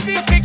scientific.